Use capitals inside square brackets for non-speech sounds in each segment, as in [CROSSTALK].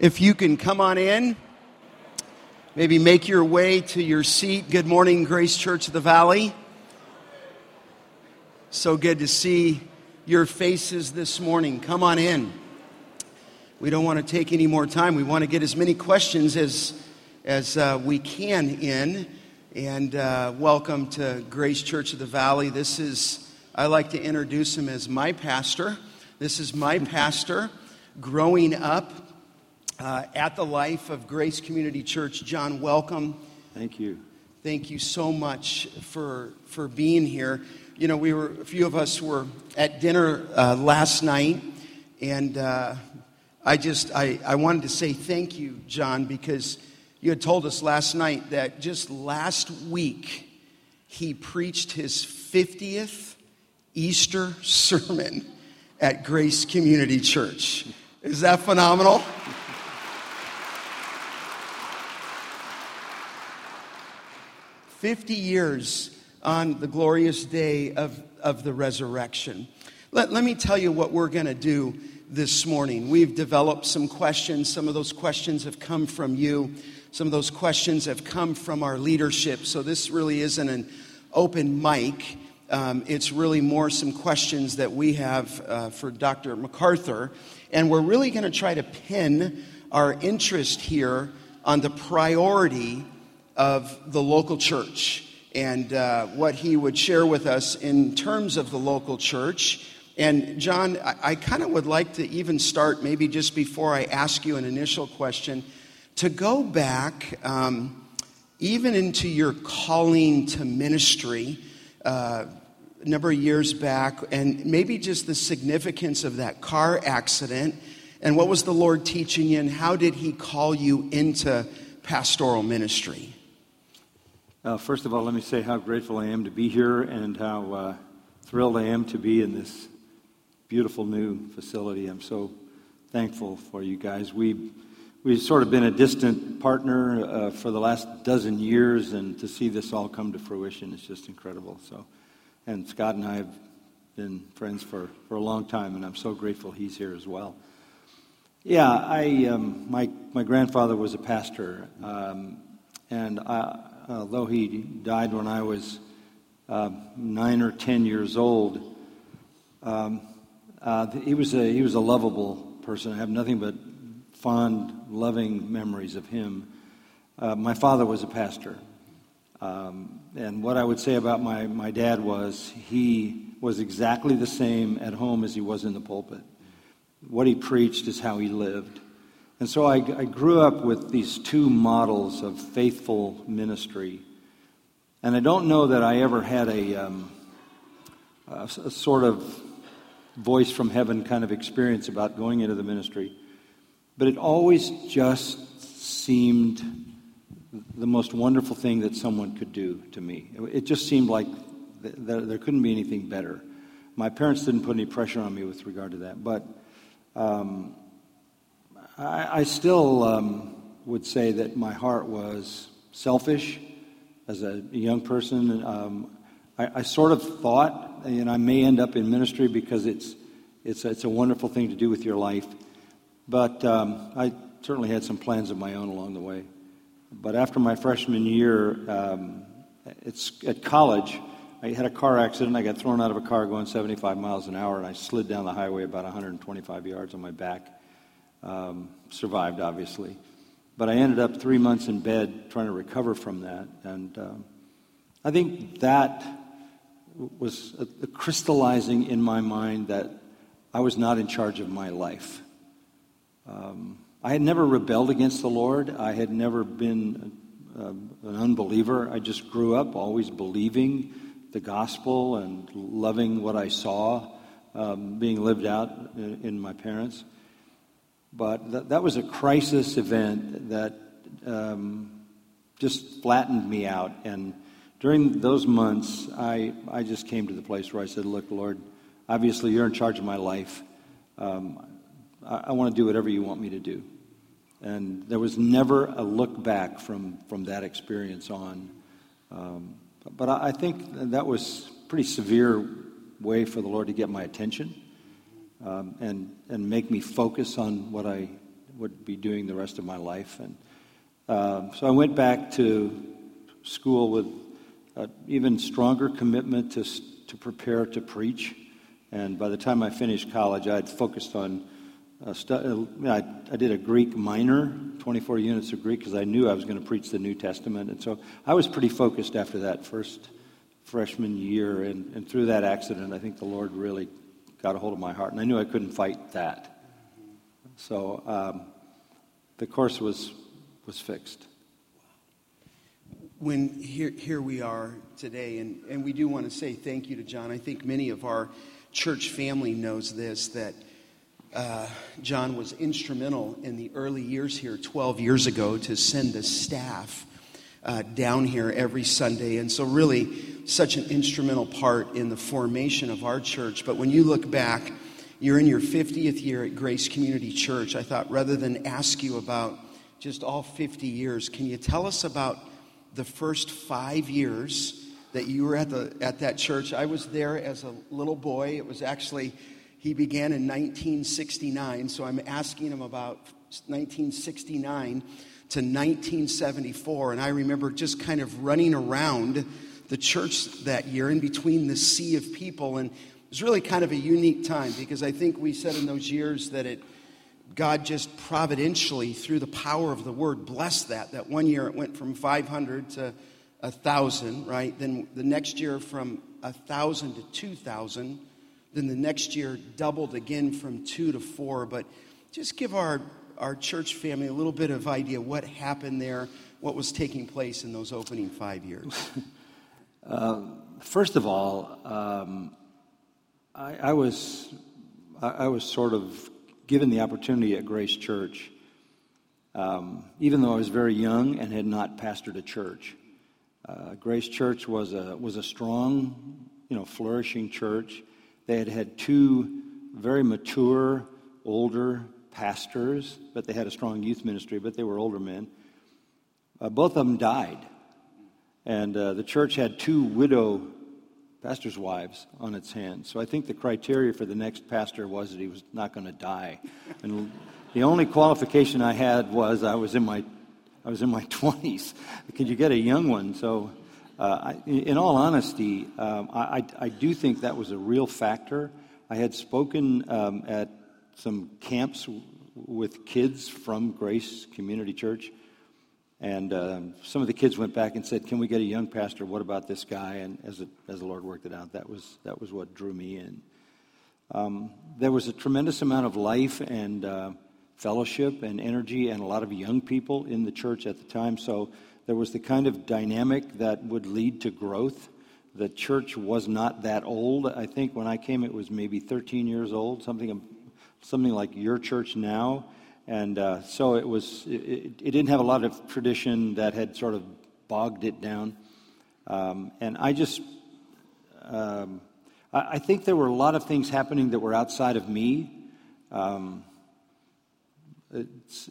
If you can come on in, maybe make your way to your seat. Good morning, Grace Church of the Valley. So good to see your faces this morning. Come on in. We don't want to take any more time. We want to get as many questions as, as uh, we can in. And uh, welcome to Grace Church of the Valley. This is, I like to introduce him as my pastor. This is my pastor growing up uh, at the life of Grace Community Church. John, welcome. Thank you. Thank you so much for, for being here. You know, we were, a few of us were at dinner uh, last night, and uh, I just, I, I wanted to say thank you, John, because you had told us last night that just last week he preached his 50th Easter [LAUGHS] sermon at Grace Community Church. Is that phenomenal? 50 years on the glorious day of, of the resurrection. Let, let me tell you what we're going to do this morning. We've developed some questions. Some of those questions have come from you, some of those questions have come from our leadership. So this really isn't an open mic. Um, it's really more some questions that we have uh, for Dr. MacArthur. And we're really going to try to pin our interest here on the priority of the local church and uh, what he would share with us in terms of the local church. And, John, I, I kind of would like to even start, maybe just before I ask you an initial question, to go back um, even into your calling to ministry. Uh, a number of years back, and maybe just the significance of that car accident, and what was the Lord teaching you, and how did He call you into pastoral ministry? Uh, first of all, let me say how grateful I am to be here and how uh, thrilled I am to be in this beautiful new facility. I'm so thankful for you guys. We we've sort of been a distant partner uh, for the last dozen years, and to see this all come to fruition is just incredible. So, and Scott and I have been friends for, for a long time, and I'm so grateful he's here as well. Yeah, I um, my my grandfather was a pastor, um, and I, although he died when I was uh, nine or ten years old, um, uh, he, was a, he was a lovable person. I have nothing but fond, loving memories of him. Uh, my father was a pastor. Um, and what I would say about my, my dad was he was exactly the same at home as he was in the pulpit. What he preached is how he lived. And so I, I grew up with these two models of faithful ministry. And I don't know that I ever had a, um, a, a sort of voice from heaven kind of experience about going into the ministry. But it always just seemed the most wonderful thing that someone could do to me. It just seemed like th- th- there couldn't be anything better. My parents didn't put any pressure on me with regard to that. But um, I, I still um, would say that my heart was selfish as a young person. Um, I, I, sort of thought, and I may end up in ministry because it's, it's, it's a wonderful thing to do with your life. But um, I certainly had some plans of my own along the way. But after my freshman year, um, at college, I had a car accident. I got thrown out of a car going 75 miles an hour, and I slid down the highway about 125 yards on my back. Um, survived, obviously. But I ended up three months in bed trying to recover from that. And um, I think that was a, a crystallizing in my mind that I was not in charge of my life. Um, I had never rebelled against the Lord. I had never been uh, an unbeliever. I just grew up always believing the gospel and loving what I saw um, being lived out in, in my parents. But that, that was a crisis event that um, just flattened me out. And during those months, I, I just came to the place where I said, Look, Lord, obviously you're in charge of my life. Um, I, I want to do whatever you want me to do. And there was never a look back from, from that experience on. Um, but I, I think that was pretty severe way for the Lord to get my attention um, and, and make me focus on what I, would be doing the rest of my life. And um, so I went back to school with an even stronger commitment to, to prepare to preach. And by the time I finished college, I had focused on, stu- uh, I, I did a Greek minor, 24 units of Greek, because I knew I was going to preach the New Testament. And so I was pretty focused after that first freshman year. And, and through that accident, I think the Lord really got a hold of my heart. And I knew I couldn't fight that. So um, the course was, was fixed when here, here we are today, and, and we do want to say thank you to John. I think many of our church family knows this that uh, John was instrumental in the early years here, 12 years ago, to send the staff uh, down here every Sunday. And so, really, such an instrumental part in the formation of our church. But when you look back, you're in your 50th year at Grace Community Church. I thought rather than ask you about just all 50 years, can you tell us about the first five years that you were at, the, at that church. I was there as a little boy. It was actually, he began in 1969, so I'm asking him about 1969 to 1974. And I remember just kind of running around the church that year in between the sea of people. And it was really kind of a unique time because I think we said in those years that it, God just providentially, through the power of the word, blessed that. That one year it went from 500 to 1,000, right? Then the next year from 1,000 to 2,000. Then the next year doubled again from 2 to 4. But just give our, our church family a little bit of idea what happened there, what was taking place in those opening five years. uh, [LAUGHS] first of all, um, I, I, was, I, I was sort of given the opportunity at Grace Church, um, even though I was very young and had not pastored a church. Uh, Grace Church was a, was a strong, you know, flourishing church. They had had two very mature, older pastors, but they had a strong youth ministry, but they were older men. Uh, both of them died. And uh, the church had two widow pastors' wives on its hands. So I think the criteria for the next pastor was that he was not going to die. And the only qualification I had was I was in my I was in my [LAUGHS] 20s. Could you get a young one? So, uh, I, in all honesty, um, I, I, do think that was a real factor. I had spoken um, at some camps with kids from Grace Community Church and um, some of the kids went back and said, "Can we get a young pastor? What about this guy?" And as, it, as the Lord worked it out, that was that was what drew me in. Um, there was a tremendous amount of life and uh, fellowship and energy, and a lot of young people in the church at the time. So there was the kind of dynamic that would lead to growth. The church was not that old. I think when I came, it was maybe 13 years old, something something like your church now. And uh, so it was, it, it, didn't have a lot of tradition that had sort of bogged it down. Um, and I just, um, I, I, think there were a lot of things happening that were outside of me. Um,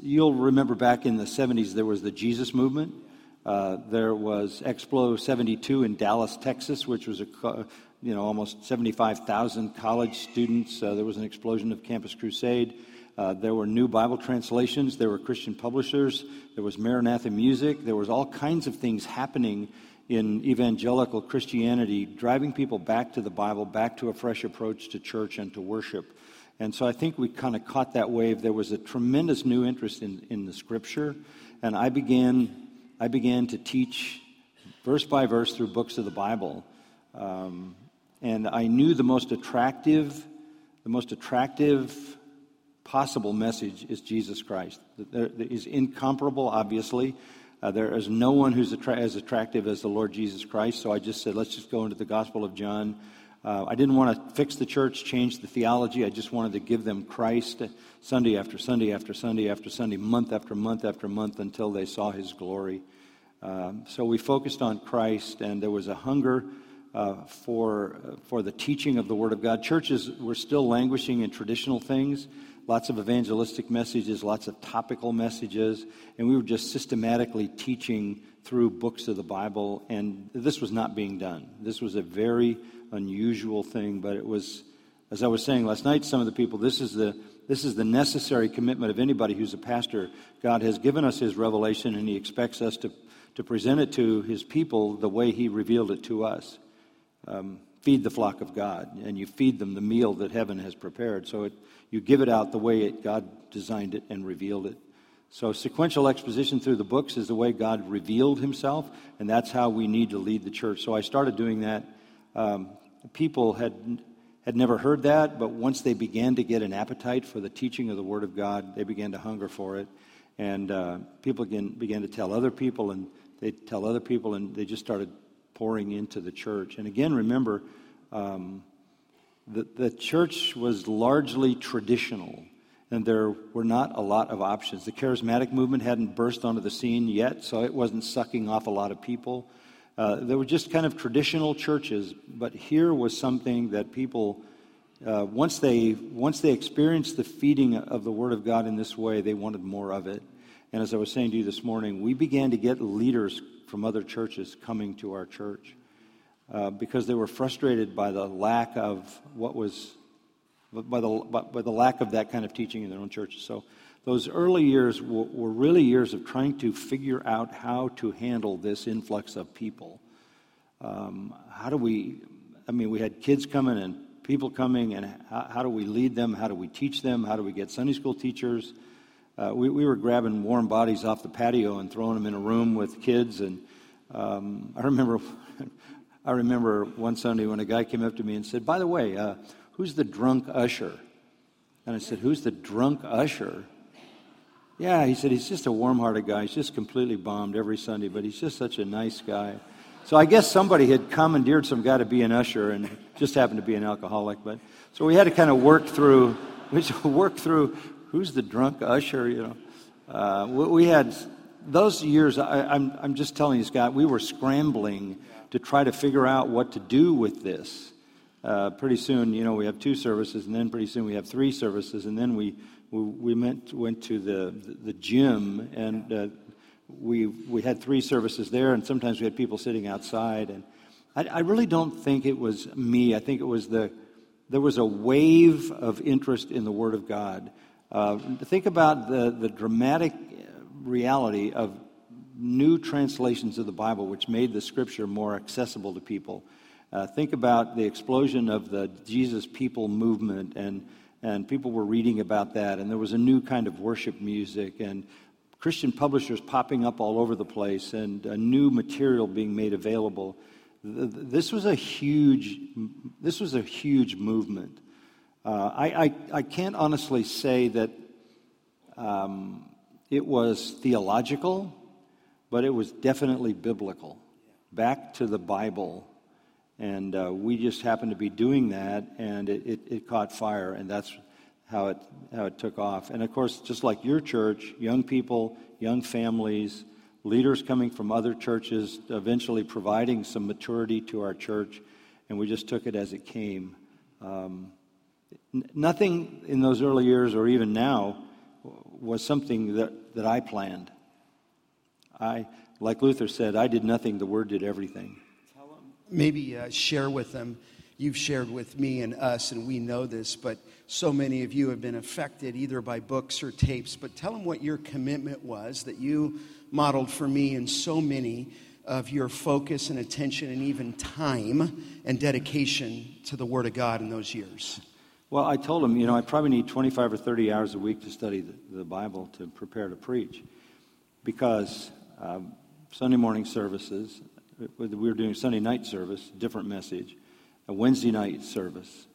you'll remember back in the 70s, there was the Jesus movement. Uh, there was Explo 72 in Dallas, Texas, which was a, you know, almost 75,000 college students. Uh, there was an explosion of Campus Crusade. Uh, there were new Bible translations. There were Christian publishers. There was Maranatha music. There was all kinds of things happening in evangelical Christianity, driving people back to the Bible, back to a fresh approach to church and to worship. And so I think we kind of caught that wave. There was a tremendous new interest in, in the Scripture, and I began I began to teach verse by verse through books of the Bible. Um, and I knew the most attractive, the most attractive possible message is Jesus Christ. There is incomparable, obviously. Uh, there is no one who's attra- as attractive as the Lord Jesus Christ. So I just said, let's just go into the Gospel of John. Uh, I didn't want to fix the church, change the theology. I just wanted to give them Christ Sunday after Sunday after Sunday after Sunday, month after month after month until they saw his glory. Um, so we focused on Christ, and there was a hunger uh, for, uh, for the teaching of the Word of God. Churches were still languishing in traditional things lots of evangelistic messages, lots of topical messages, and we were just systematically teaching through books of the Bible, and this was not being done. This was a very unusual thing, but it was, as I was saying last night, some of the people, this is the, this is the necessary commitment of anybody who's a pastor. God has given us His revelation, and He expects us to, to present it to His people the way He revealed it to us. Um, feed the flock of God, and you feed them the meal that heaven has prepared. So it, you give it out the way it, God designed it and revealed it. So, sequential exposition through the books is the way God revealed himself, and that's how we need to lead the church. So, I started doing that. Um, people had, had never heard that, but once they began to get an appetite for the teaching of the Word of God, they began to hunger for it. And uh, people began, began to tell other people, and they tell other people, and they just started pouring into the church. And again, remember, um, the, the church was largely traditional and there were not a lot of options. The charismatic movement hadn't burst onto the scene yet, so it wasn't sucking off a lot of people. Uh, there were just kind of traditional churches, but here was something that people, uh, once they once they experienced the feeding of the Word of God in this way, they wanted more of it. And as I was saying to you this morning, we began to get leaders from other churches coming to our church uh, because they were frustrated by the lack of what was by the, by the lack of that kind of teaching in their own churches. So those early years were, were really years of trying to figure out how to handle this influx of people. Um, how do we, I mean, we had kids coming and people coming, and how, how, do we lead them? How do we teach them? How do we get Sunday school teachers? Uh, we, we were grabbing warm bodies off the patio and throwing them in a room with kids. And um, I remember, [LAUGHS] I remember one Sunday when a guy came up to me and said, "By the way, uh, Who's the drunk usher? And I said, Who's the drunk usher? Yeah, he said, He's just a warm hearted guy. He's just completely bombed every Sunday, but he's just such a nice guy. So I guess somebody had commandeered some guy to be an usher and just happened to be an alcoholic. But so we had to kind of work through, [LAUGHS] we work through who's the drunk usher, you know. Uh, we had those years, I, am I'm, I'm just telling you, Scott, we were scrambling to try to figure out what to do with this uh, pretty soon, you know, we have two services, and then pretty soon we have three services, and then we we, we went went to the the gym, and uh, we we had three services there, and sometimes we had people sitting outside, and I, I really don't think it was me. I think it was the there was a wave of interest in the Word of God. Uh, think about the the dramatic reality of new translations of the Bible, which made the Scripture more accessible to people. Uh, think about the explosion of the Jesus People movement, and, and people were reading about that, and there was a new kind of worship music, and Christian publishers popping up all over the place, and a new material being made available. This was a huge, this was a huge movement. Uh, I, I, I, can't honestly say that um, it was theological, but it was definitely biblical. Back to the Bible and uh, we just happened to be doing that, and it, it, it, caught fire, and that's how it, how it took off. And of course, just like your church, young people, young families, leaders coming from other churches, eventually providing some maturity to our church, and we just took it as it came. Um, nothing in those early years, or even now, was something that, that I planned. I, like Luther said, I did nothing, the Word did everything maybe uh, share with them. You've shared with me and us, and we know this, but so many of you have been affected either by books or tapes. But tell them what your commitment was that you modeled for me and so many of your focus and attention and even time and dedication to the Word of God in those years. Well, I told him, you know, I probably need 25 or 30 hours a week to study the, the Bible to prepare to preach because um, Sunday morning services, we were doing Sunday night service, different message, a Wednesday night service.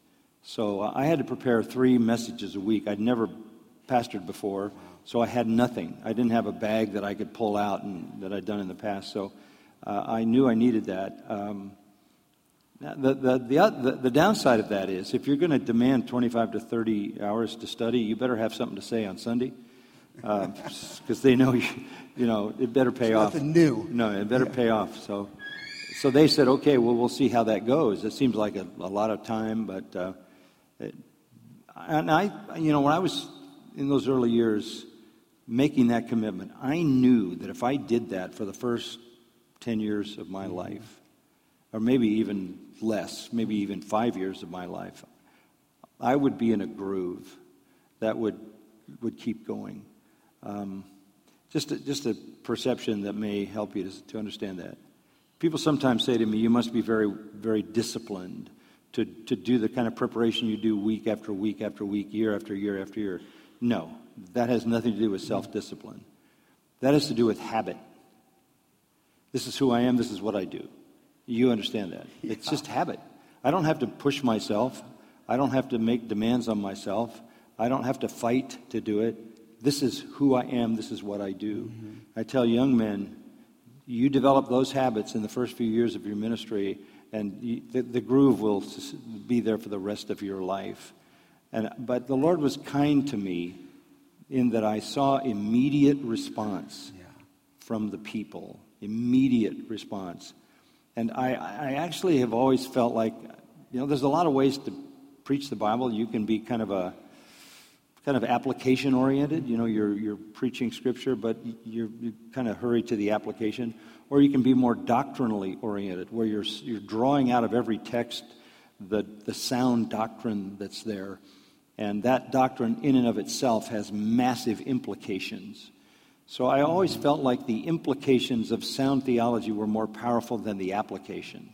So uh, I had to prepare three messages a week. I'd never pastored before, so I had nothing. I didn't have a bag that I could pull out and that I'd done in the past. So uh, I knew I needed that. Um, the, the, the, the, downside of that is if you're going to demand 25 to 30 hours to study, you better have something to say on Sunday because uh, [LAUGHS] they know you, you know it better pay it's off. Nothing new. No, it better yeah. pay off. So, so they said, okay, well, we'll see how that goes. It seems like a, a lot of time, but uh, it, and I, you know, when I was in those early years making that commitment, I knew that if I did that for the first ten years of my life, or maybe even less, maybe even five years of my life, I would be in a groove that would, would keep going. Um, just, a, just a perception that may help you to, to understand that. People sometimes say to me, You must be very, very disciplined to, to do the kind of preparation you do week after week after week, year after year after year. No, that has nothing to do with self discipline. That has to do with habit. This is who I am, this is what I do. You understand that. Yeah. It's just habit. I don't have to push myself, I don't have to make demands on myself, I don't have to fight to do it. This is who I am, this is what I do. Mm-hmm. I tell young men, you develop those habits in the first few years of your ministry, and you, the, the groove will be there for the rest of your life. And, but the Lord was kind to me in that I saw immediate response yeah. from the people. Immediate response. And I, I actually have always felt like, you know, there's a lot of ways to preach the Bible. You can be kind of a kind of application oriented. You know, you're, you're preaching scripture, but you're, you kind of hurry to the application. Or you can be more doctrinally oriented, where you're, you're drawing out of every text the, the sound doctrine that's there. And that doctrine, in and of itself, has massive implications. So I always felt like the implications of sound theology were more powerful than the application.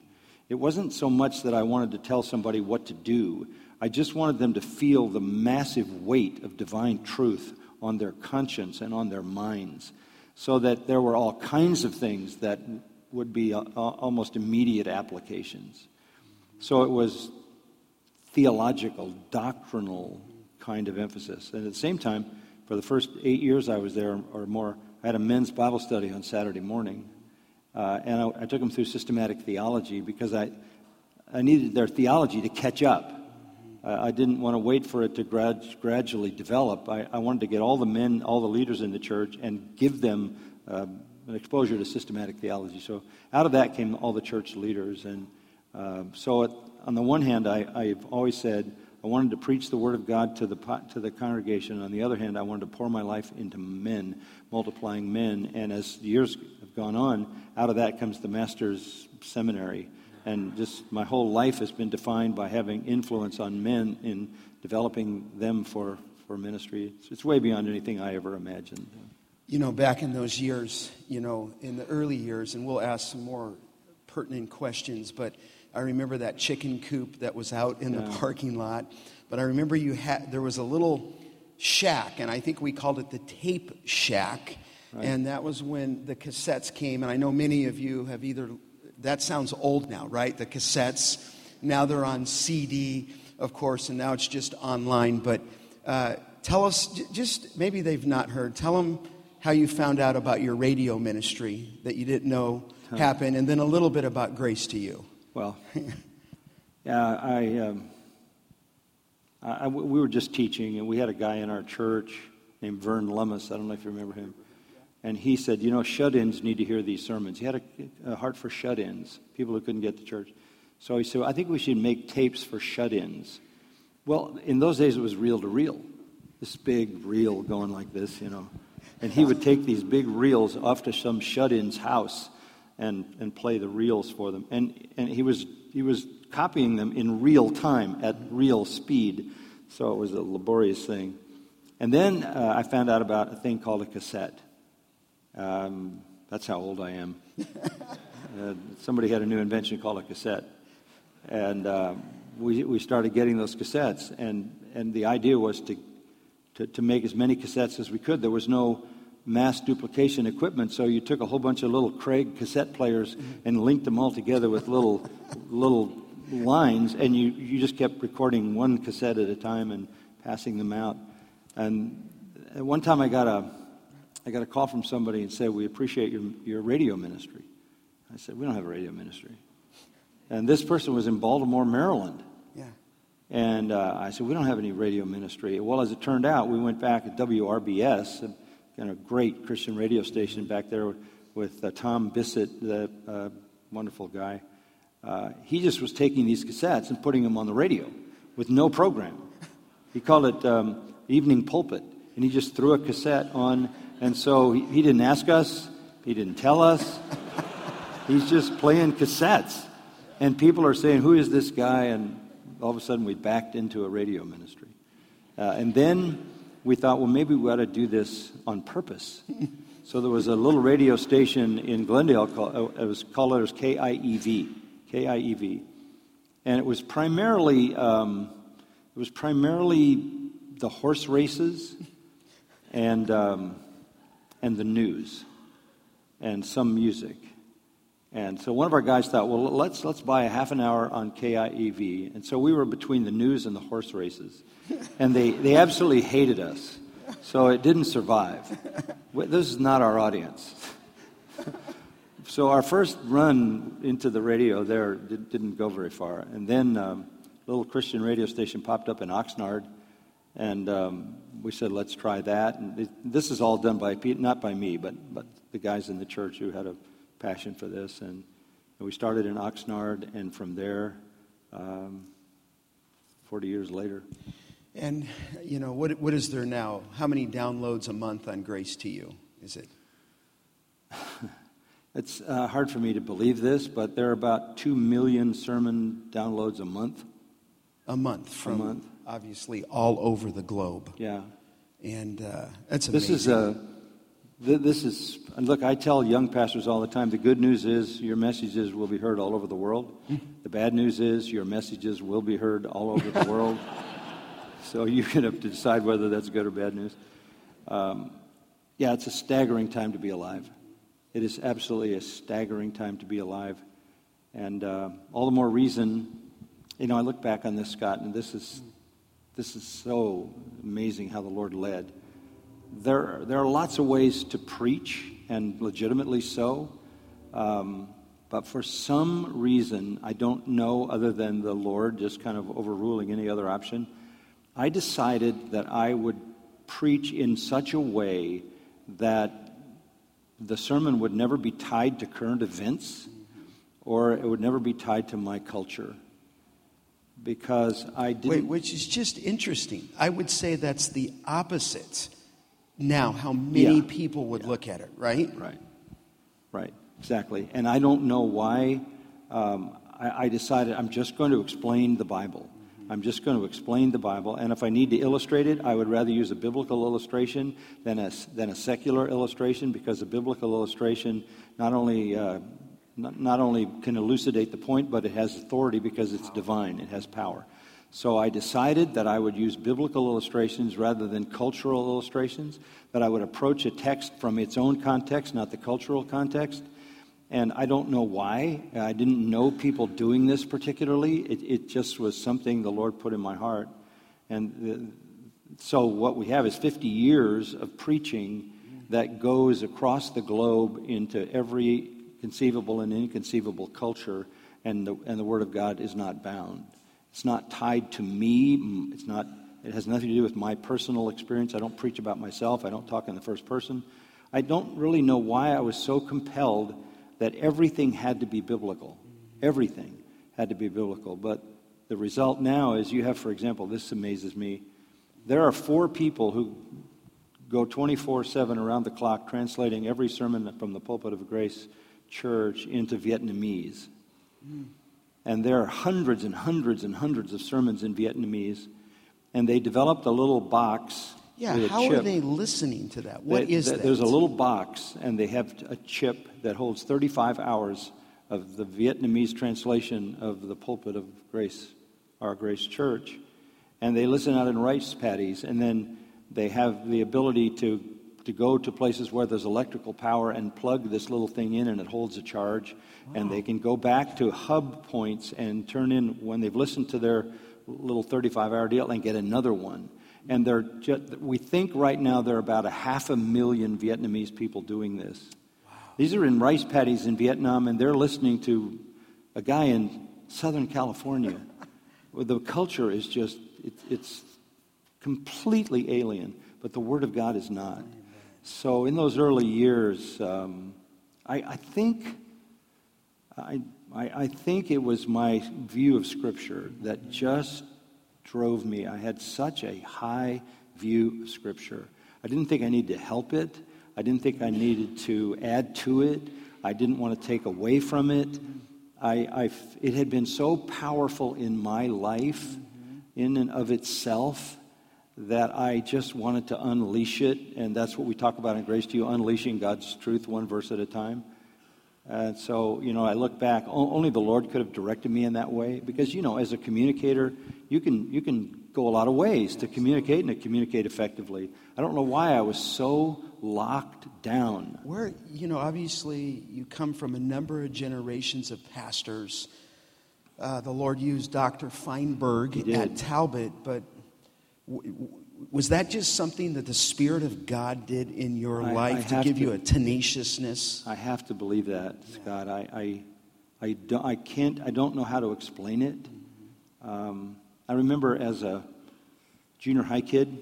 It wasn't so much that I wanted to tell somebody what to do, I just wanted them to feel the massive weight of divine truth on their conscience and on their minds, so that there were all kinds of things that would be uh, almost immediate applications. So it was theological, doctrinal kind of emphasis. And at the same time, for the first eight years I was there or more, I had a men's Bible study on Saturday morning. Uh, and I, I, took them through systematic theology because I, I needed their theology to catch up. I didn't want to wait for it to grad- gradually develop. I, I, wanted to get all the men, all the leaders in the church, and give them uh, an exposure to systematic theology. So out of that came all the church leaders. And uh, so, it, on the one hand, I, I've always said I wanted to preach the word of God to the to the congregation. On the other hand, I wanted to pour my life into men, multiplying men. And as the years have gone on, out of that comes the master's seminary and just my whole life has been defined by having influence on men in developing them for, for ministry. It's, it's way beyond anything I ever imagined. You know, back in those years, you know, in the early years, and we'll ask some more pertinent questions, but I remember that chicken coop that was out in yeah. the parking lot. But I remember you had there was a little shack, and I think we called it the tape shack. Right. And that was when the cassettes came. And I know many of you have either that sounds old now, right? The cassettes. Now they're on CD, of course, and now it's just online. But uh, tell us, just maybe they've not heard, tell them how you found out about your radio ministry that you didn't know huh. happened, and then a little bit about Grace to You. Well, [LAUGHS] yeah, I, um, I, we were just teaching, and we had a guy in our church named Vern Lummis. I don't know if you remember him. And he said, You know, shut ins need to hear these sermons. He had a, a heart for shut ins, people who couldn't get to church. So he said, I think we should make tapes for shut ins. Well, in those days, it was reel to reel. This big reel going like this, you know. And he would take these big reels off to some shut in's house and, and play the reels for them. And, and he, was, he was copying them in real time at real speed. So it was a laborious thing. And then uh, I found out about a thing called a cassette. Um, that's how old I am. [LAUGHS] uh, somebody had a new invention called a cassette. And uh, we, we started getting those cassettes. And, and the idea was to, to, to make as many cassettes as we could. There was no mass duplication equipment, so you took a whole bunch of little Craig cassette players and linked them all together with little, [LAUGHS] little lines, and you, you just kept recording one cassette at a time and passing them out. And at one time I got a, I got a call from somebody and said, We appreciate your, your radio ministry. I said, We don't have a radio ministry. And this person was in Baltimore, Maryland. Yeah. And uh, I said, We don't have any radio ministry. Well, as it turned out, we went back at WRBS, a of great Christian radio station back there with uh, Tom Bissett, the uh, wonderful guy. Uh, he just was taking these cassettes and putting them on the radio with no program. He called it um, Evening Pulpit. And he just threw a cassette on and so he, he didn't ask us, he didn't tell us. He's just playing cassettes. And people are saying, Who is this guy? And all of a sudden we backed into a radio ministry. Uh, and then we thought, well, maybe we ought to do this on purpose. so there was a little radio station in Glendale, called, uh, it was called it was KIEV, KIEV, and it was primarily um, it was primarily the horse races and um, and the news and some music. And so one of our guys thought, well, let's, let's buy a half an hour on KIEV. And so we were between the news and the horse races. And they, they absolutely hated us. So it didn't survive. This is not our audience. [LAUGHS] So our first run into the radio there didn't go very far. And then um, a little Christian radio station popped up in Oxnard. And um, we said, let's try that. And this is all done by, not by me, but, but the guys in the church who had a passion for this. And, and we started in Oxnard, and from there, um, 40 years later. And, you know, what, what is there now? How many downloads a month on Grace to You is it? [LAUGHS] it's uh, hard for me to believe this, but there are about 2 million sermon downloads a month. A month from a month. obviously all over the globe. Yeah. And uh, that's amazing. This is a this is, look, I tell young pastors all the time the good news is your messages will be heard all over the world. The bad news is your messages will be heard all over the world. [LAUGHS] so you can have to decide whether that's good or bad news. Um, yeah, it's a staggering time to be alive. It is absolutely a staggering time to be alive. And uh, all the more reason, you know, I look back on this, Scott, and this is, this is so amazing how the Lord led there, there are lots of ways to preach, and legitimately so. Um, but for some reason, I don't know other than the Lord just kind of overruling any other option, I decided that I would preach in such a way that the sermon would never be tied to current events or it would never be tied to my culture. Because I didn't. Wait, which is just interesting. I would say that's the opposite now how many yeah. people would yeah. look at it, right? Right, right, exactly. And I don't know why um, I, I, decided I'm just going to explain the Bible. I'm just going to explain the Bible, and if I need to illustrate it, I would rather use a biblical illustration than a, than a secular illustration because a biblical illustration not only uh, not, not only can elucidate the point, but it has authority because it's divine. It has power. So I decided that I would use biblical illustrations rather than cultural illustrations, that I would approach a text from its own context, not the cultural context. And I don't know why. I didn't know people doing this particularly. It, it just was something the Lord put in my heart. And the, so what we have is 50 years of preaching that goes across the globe into every conceivable and inconceivable culture, and the, and the Word of God is not bound. It's not tied to me. It's not, it has nothing to do with my personal experience. I don't preach about myself. I don't talk in the first person. I don't really know why I was so compelled that everything had to be biblical. Everything had to be biblical. But the result now is you have, for example, this amazes me. There are four people who go 24 7 around the clock translating every sermon from the pulpit of Grace Church into Vietnamese. Mm. And there are hundreds and hundreds and hundreds of sermons in Vietnamese. And they developed a little box. Yeah, how chip. are they listening to that? What they, is that? There's a little box, and they have a chip that holds 35 hours of the Vietnamese translation of the pulpit of Grace, our Grace Church. And they listen out in rice paddies, and then they have the ability to to go to places where there's electrical power and plug this little thing in and it holds a charge. Wow. And they can go back to hub points and turn in when they've listened to their little 35 hour deal and get another one. And they're just, we think right now there are about a half a million Vietnamese people doing this. Wow. These are in rice paddies in Vietnam, and they're listening to a guy in Southern California. [LAUGHS] the culture is just, it, it's completely alien, but the Word of God is not. So in those early years, um, I, I, think I, I, think it was my view of Scripture that just drove me. I had such a high view of Scripture. I didn't think I needed to help it. I didn't think I needed to add to it. I didn't want to take away from it. I, I, it had been so powerful in my life, in and of itself, that I just wanted to unleash it, and that's what we talk about in Grace to You, unleashing God's truth one verse at a time. And so, you know, I look back, only the Lord could have directed me in that way. Because, you know, as a communicator, you can, you can go a lot of ways to communicate and to communicate effectively. I don't know why I was so locked down. Where, you know, obviously you come from a number of generations of pastors. Uh, the Lord used Dr. Feinberg at Talbot, but was that just something that the Spirit of God did in your I, life I to give to, you a tenaciousness? I have to believe that, Scott. I, I, I, don't, I can't, I don't know how to explain it. Um, I remember as a junior high kid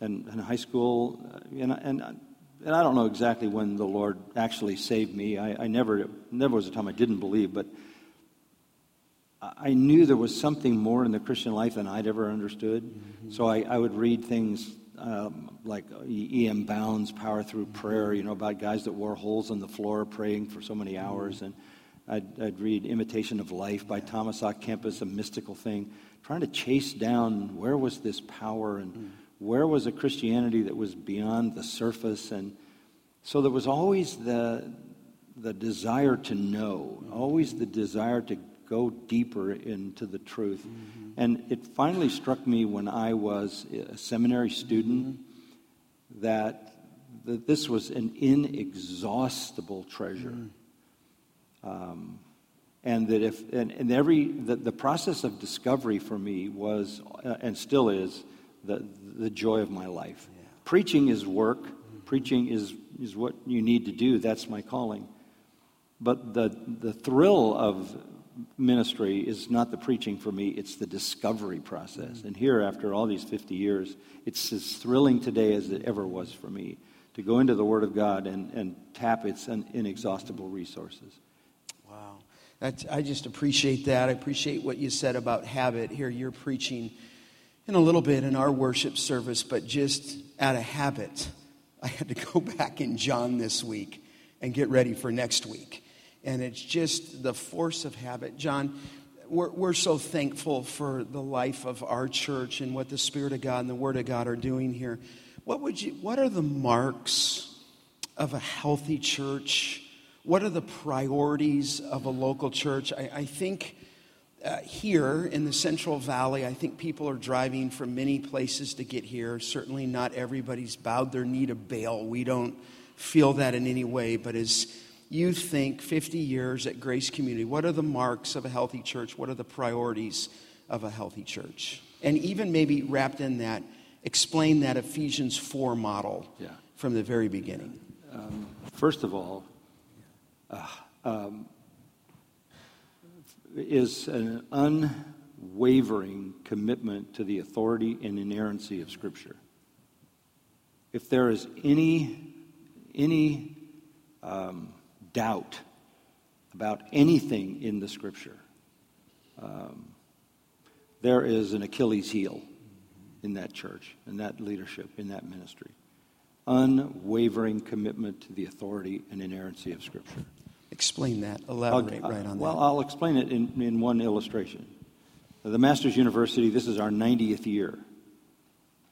and in high school, uh, and, and, and I don't know exactly when the Lord actually saved me. I, I never, never was a time I didn't believe, but I knew there was something more in the Christian life than I'd ever understood. Mm-hmm. So I, I, would read things um, like E.M. Bounds' Power Through Prayer, you know, about guys that wore holes in the floor praying for so many hours. Mm-hmm. And I'd, I'd, read Imitation of Life by Thomas A. Kempis, a mystical thing, trying to chase down where was this power and mm-hmm. where was a Christianity that was beyond the surface. And so there was always the, the desire to know, always the desire to go deeper into the truth. Mm-hmm. And it finally struck me when I was a seminary student mm-hmm. that, that this was an inexhaustible treasure. Mm-hmm. Um, and that if and, and every the, the process of discovery for me was uh, and still is the the joy of my life yeah. preaching is work mm-hmm. preaching is is what you need to do that's my calling but the the thrill of ministry is not the preaching for me, it's the discovery process. Mm-hmm. And here, after all these 50 years, it's as thrilling today as it ever was for me to go into the Word of God and, and tap its inexhaustible resources. Wow. That's, I just appreciate that. I appreciate what you said about habit. Here, you're preaching in a little bit in our worship service, but just out of habit, I had to go [LAUGHS] back in John this week and get ready for next week and it's just the force of habit. John, we're, we're so thankful for the life of our church and what the Spirit of God and the Word of God are doing here. What, would you, what are the marks of a healthy church? What are the priorities of a local church? I, I think uh, here in the Central Valley, I think people are driving from many places to get here. Certainly, not everybody's bowed their knee to Baal. We don't feel that in any way, but as you think 50 years at Grace Community? What are the marks of a healthy church? What are the priorities of a healthy church? And even maybe wrapped in that, explain that Ephesians 4 model yeah. from the very beginning. Um, first of all, uh, um, is an unwavering commitment to the authority and inerrancy of Scripture. If there is any, any um, doubt about anything in the scripture, um, there is an Achilles heel in that church, in that leadership, in that ministry. Unwavering commitment to the authority and inerrancy of Scripture. Explain that. Elaborate I'll, right on well, that. Well, I'll explain it in, in one illustration. The Master's University, this is our 90th year.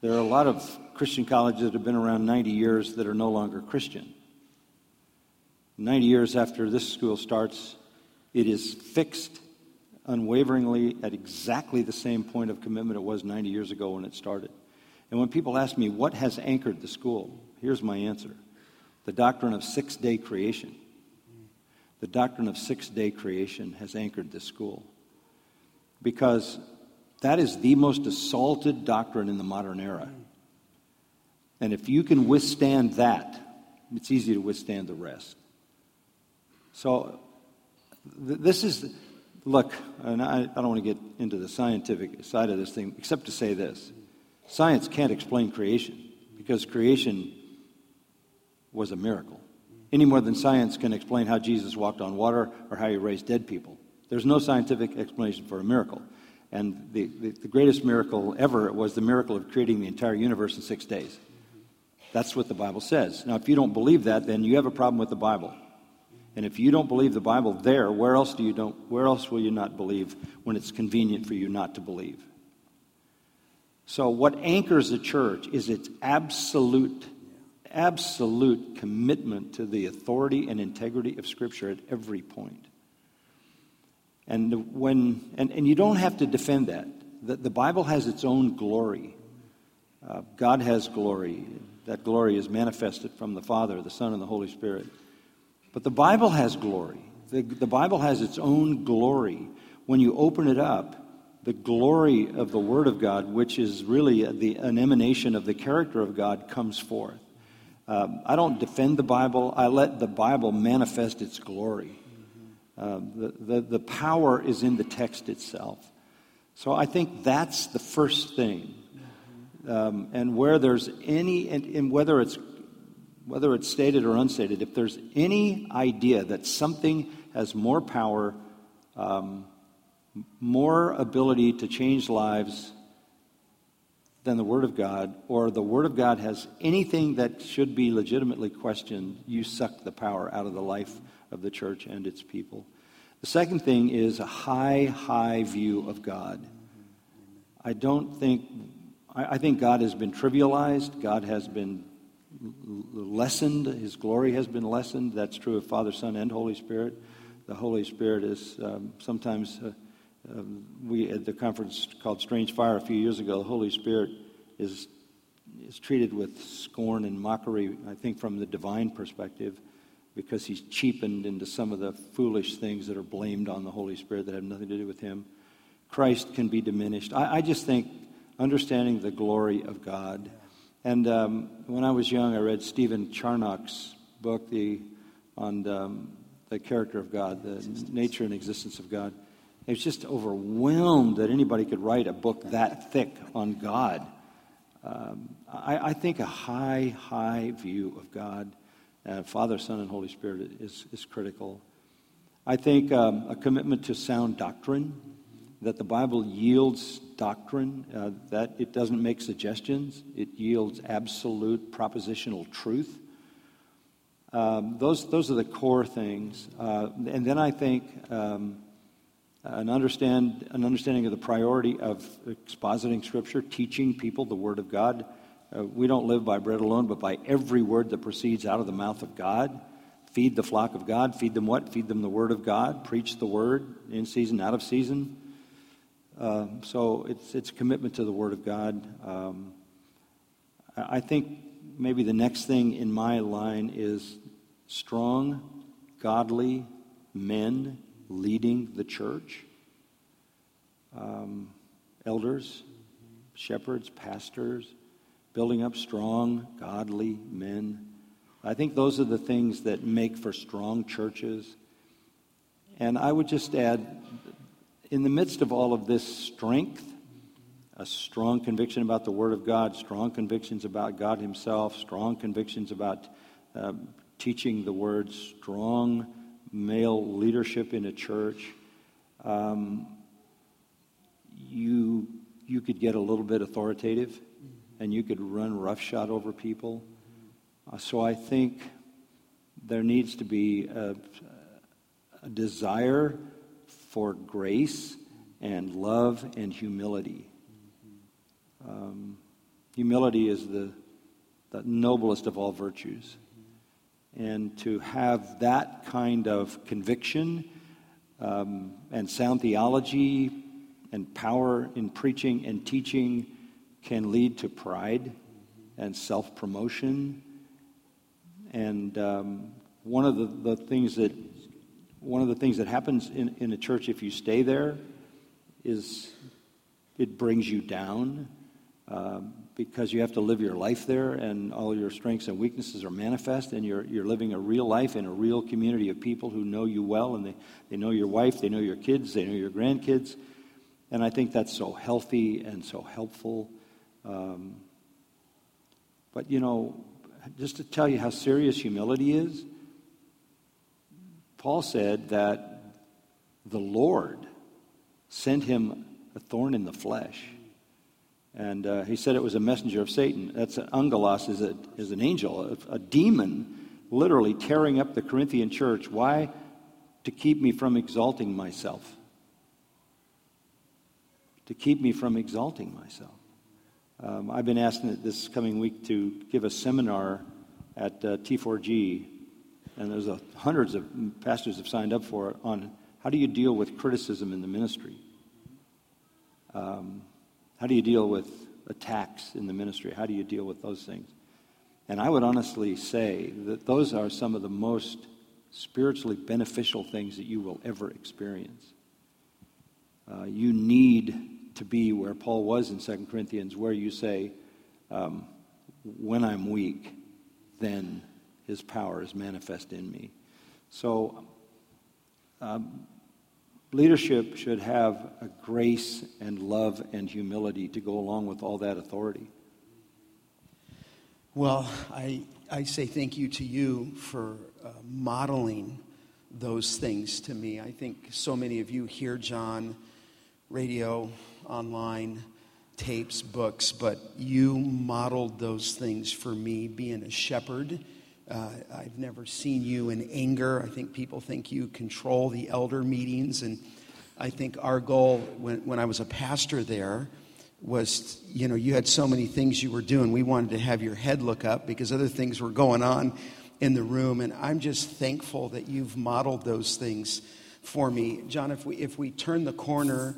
There are a lot of Christian colleges that have been around 90 years that are no longer Christian. 90 years after this school starts, it is fixed unwaveringly at exactly the same point of commitment it was 90 years ago when it started. And when people ask me, what has anchored the school? Here's my answer the doctrine of six day creation. The doctrine of six day creation has anchored this school. Because that is the most assaulted doctrine in the modern era. And if you can withstand that, it's easy to withstand the rest. So th- this is, look, and I, I don't want to get into the scientific side of this thing, except to say this. Science can't explain creation because creation was a miracle. Any more than science can explain how Jesus walked on water or how he raised dead people. There's no scientific explanation for a miracle. And the, the, the, greatest miracle ever was the miracle of creating the entire universe in six days. That's what the Bible says. Now, if you don't believe that, then you have a problem with the Bible. And if you don't believe the Bible there, where else do you don't where else will you not believe when it's convenient for you not to believe? So, what anchors the church is its absolute, absolute commitment to the authority and integrity of Scripture at every point. And, when, and, and you don't have to defend that. The, the Bible has its own glory. Uh, God has glory. That glory is manifested from the Father, the Son, and the Holy Spirit. But the Bible has glory. The, the Bible has its own glory. When you open it up, the glory of the Word of God, which is really the, an emanation of the character of God, comes forth. Um, I don't defend the Bible, I let the Bible manifest its glory. Uh, the, the, the power is in the text itself. So I think that's the first thing. Um, and where there's any, and, and whether it's whether it's stated or unstated, if there's any idea that something has more power, um, more ability to change lives than the Word of God, or the Word of God has anything that should be legitimately questioned, you suck the power out of the life of the church and its people. The second thing is a high, high view of God. I don't think, I, think God has been trivialized, God has been lessened, His glory has been lessened. That's true of Father, Son, and Holy Spirit. The Holy Spirit is um, sometimes. Uh, um, we at the conference called Strange Fire a few years ago, the Holy Spirit is is treated with scorn and mockery. I think from the divine perspective, because he's cheapened into some of the foolish things that are blamed on the Holy Spirit that have nothing to do with him. Christ can be diminished. I, I just think understanding the glory of God. And um, when I was young, I read Stephen Charnock's book, the on um, the character of God, the nature and existence of God. I was just overwhelmed that anybody could write a book that thick on God. Um, I, I, think a high, high view of God, uh, Father, Son, and Holy Spirit is, is critical. I think um, a commitment to sound doctrine, that the Bible yields doctrine, uh, that it doesn't make suggestions, it yields absolute propositional truth. Um, those, those are the core things. Uh, and then I think um, an, understand, an understanding of the priority of expositing Scripture, teaching people the Word of God. Uh, we don't live by bread alone, but by every word that proceeds out of the mouth of God. Feed the flock of God. Feed them what? Feed them the Word of God. Preach the Word in season, out of season. Uh, so it's, it's commitment to the Word of God. Um, I think maybe the next thing in my line is strong, godly men leading the church, um, elders, shepherds, pastors, building up strong, godly men. I think those are the things that make for strong churches. And I would just add, in the midst of all of this strength, a strong conviction about the Word of God, strong convictions about God Himself, strong convictions about uh, teaching the Word, strong male leadership in a church, um, you, you could get a little bit authoritative mm-hmm. and you could run roughshod over people. Uh, so I think there needs to be a, a desire for grace and love and humility. Um, humility is the, the noblest of all virtues and to have that kind of conviction um, and sound theology and power in preaching and teaching can lead to pride and self promotion. And um, one of the, the, things that one of the things that happens in, in a church if you stay there is it brings you down. Um, because you have to live your life there and all your strengths and weaknesses are manifest and you're, you're living a real life in a real community of people who know you well and they, they know your wife, they know your kids, they know your grandkids. And I think that's so healthy and so helpful. Um, but, you know, just to tell you how serious humility is, Paul said that the Lord sent him a thorn in the flesh and uh, he said it was a messenger of Satan. That's an angelos is, a, is an angel, a, a demon, literally tearing up the Corinthian church. Why? To keep me from exalting myself. To keep me from exalting myself. Um, I've been asked this coming week to give a seminar at uh, T4G, and there's a, hundreds of pastors have signed up for it on how do you deal with criticism in the ministry. Um, how do you deal with attacks in the ministry? How do you deal with those things? And I would honestly say that those are some of the most spiritually beneficial things that you will ever experience. Uh, you need to be where Paul was in 2 Corinthians, where you say, um, When I'm weak, then his power is manifest in me. So, um, leadership should have a grace and love and humility to go along with all that authority. Well, I, I say thank you to you for uh, modeling those things to me. I think so many of you hear John, radio, online, tapes, books, but you modeled those things for me being a shepherd. Uh, I've never seen you in anger. I think people think you control the elder meetings. And I think our goal when, when I was a pastor there was, you know, you had so many things you were doing. We wanted to have your head look up because other things were going on in the room. And I'm just thankful that you've modeled those things for me. John, if we, if we turn the corner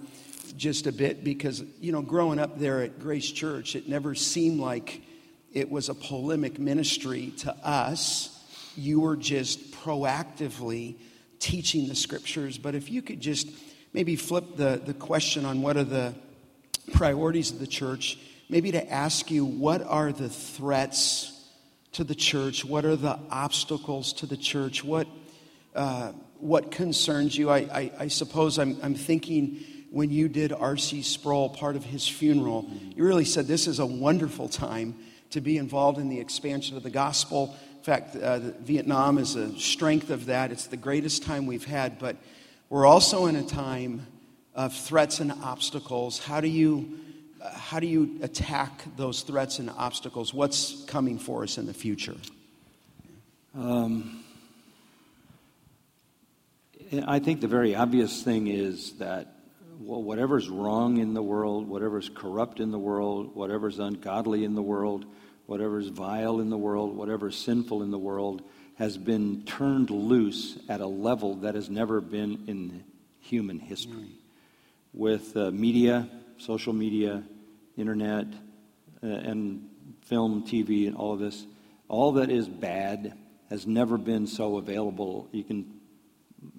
just a bit, because, you know, growing up there at Grace Church, it never seemed like it was a polemic ministry to us. You were just proactively teaching the scriptures. But if you could just maybe flip the, the question on what are the priorities of the church, maybe to ask you what are the threats to the church? What are the obstacles to the church? What, uh, what concerns you? I, I, I suppose I'm, I'm thinking when you did R.C. Sproul, part of his funeral, you really said this is a wonderful time to be involved in the expansion of the gospel. In fact, uh, Vietnam is a strength of that. It's the greatest time we've had, but we're also in a time of threats and obstacles. How do you how do you attack those threats and obstacles? What's coming for us in the future? Um, I think the very obvious thing is that well, whatever's wrong in the world, whatever's corrupt in the world, whatever's ungodly in the world, whatever's vile in the world, whatever's sinful in the world, has been turned loose at a level that has never been in human history. Mm. With uh, media, social media, internet, uh, and film, TV, and all of this. All that is bad has never been so available. You can,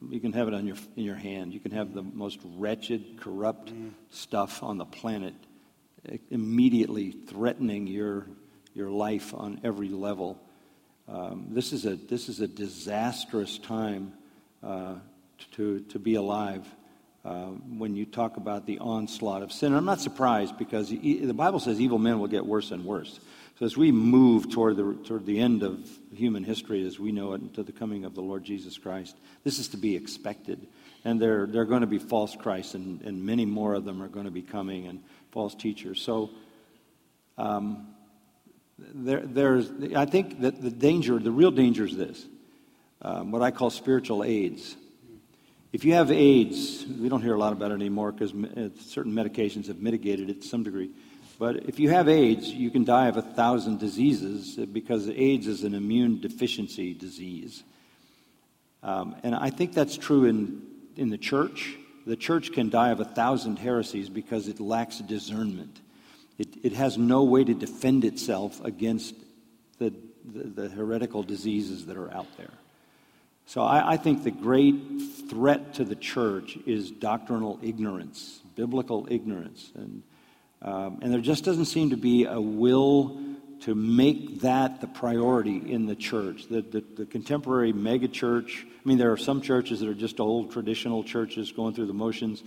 you can have it on your, in your hand. You can have the most wretched, corrupt mm. stuff on the planet immediately threatening your, your life on every level. Um, this, is a, this is a disastrous time uh, to, to be alive. Uh, when you talk about the onslaught of sin. I'm not surprised because the Bible says evil men will get worse and worse. So as we move toward the, toward the end of human history as we know it and to the coming of the Lord Jesus Christ, this is to be expected. And there, there are going to be false Christs, and, and many more of them are going to be coming, and false teachers. So um, there, there's, I think that the danger, the real danger is this um, what I call spiritual AIDS. If you have AIDS, we don't hear a lot about it anymore because uh, certain medications have mitigated it to some degree. But if you have AIDS, you can die of a thousand diseases uh, because AIDS is an immune deficiency disease. Um, and I think that's true in, in the church. The church can die of a thousand heresies because it lacks discernment. It, it has no way to defend itself against the, the, the heretical diseases that are out there. So I, I, think the great threat to the church is doctrinal ignorance, biblical ignorance. And, um, and there just doesn't seem to be a will to make that the priority in the church. The, the, the contemporary megachurch, I mean, there are some churches that are just old traditional churches going through the motions.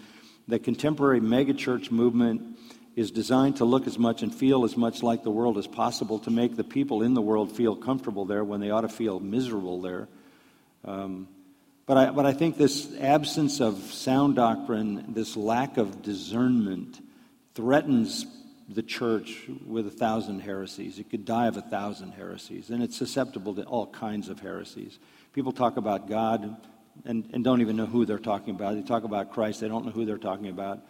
The contemporary megachurch movement is designed to look as much and feel as much like the world as possible to make the people in the world feel comfortable there when they ought to feel miserable there. Um, but, I, but I think this absence of sound doctrine, this lack of discernment, threatens the church with a thousand heresies. It could die of a thousand heresies, and it's susceptible to all kinds of heresies. People talk about God and, and don't even know who they're talking about. They talk about Christ, they don't know who they're talking about.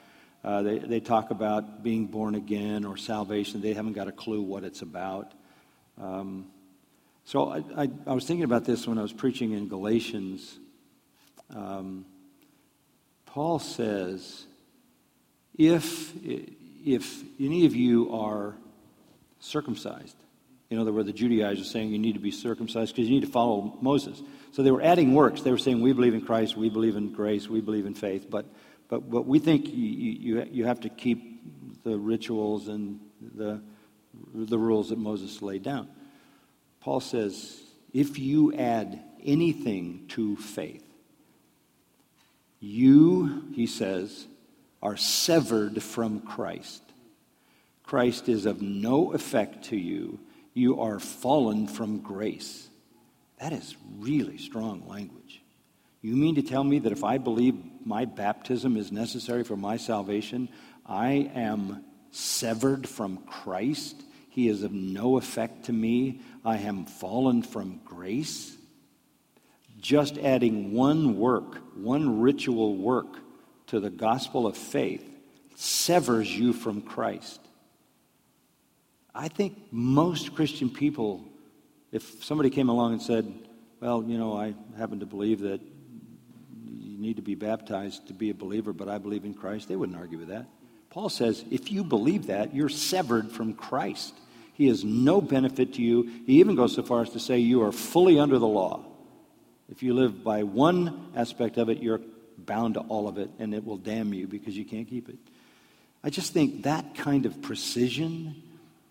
Uh, they, they talk about being born again or salvation. They haven't got a clue what it's about. Um, so I, I, I, was thinking about this when I was preaching in Galatians. Um, Paul says, if, if any of you are circumcised, in other words, the Judaizers are saying you need to be circumcised because you need to follow Moses. So they were adding works. They were saying, we believe in Christ, we believe in grace, we believe in faith, but, but, but we think you, you, you have to keep the rituals and the, the rules that Moses laid down. Paul says, if you add anything to faith, you, he says, are severed from Christ. Christ is of no effect to you. You are fallen from grace. That is really strong language. You mean to tell me that if I believe my baptism is necessary for my salvation, I am severed from Christ? He is of no effect to me. I am fallen from grace. Just adding one work, one ritual work to the gospel of faith severs you from Christ. I think most Christian people, if somebody came along and said, Well, you know, I happen to believe that you need to be baptized to be a believer, but I believe in Christ, they wouldn't argue with that. Paul says, if you believe that, you're severed from Christ. He is no benefit to you. He even goes so far as to say you are fully under the law. If you live by one aspect of it, you're bound to all of it, and it will damn you because you can't keep it. I just think that kind of precision,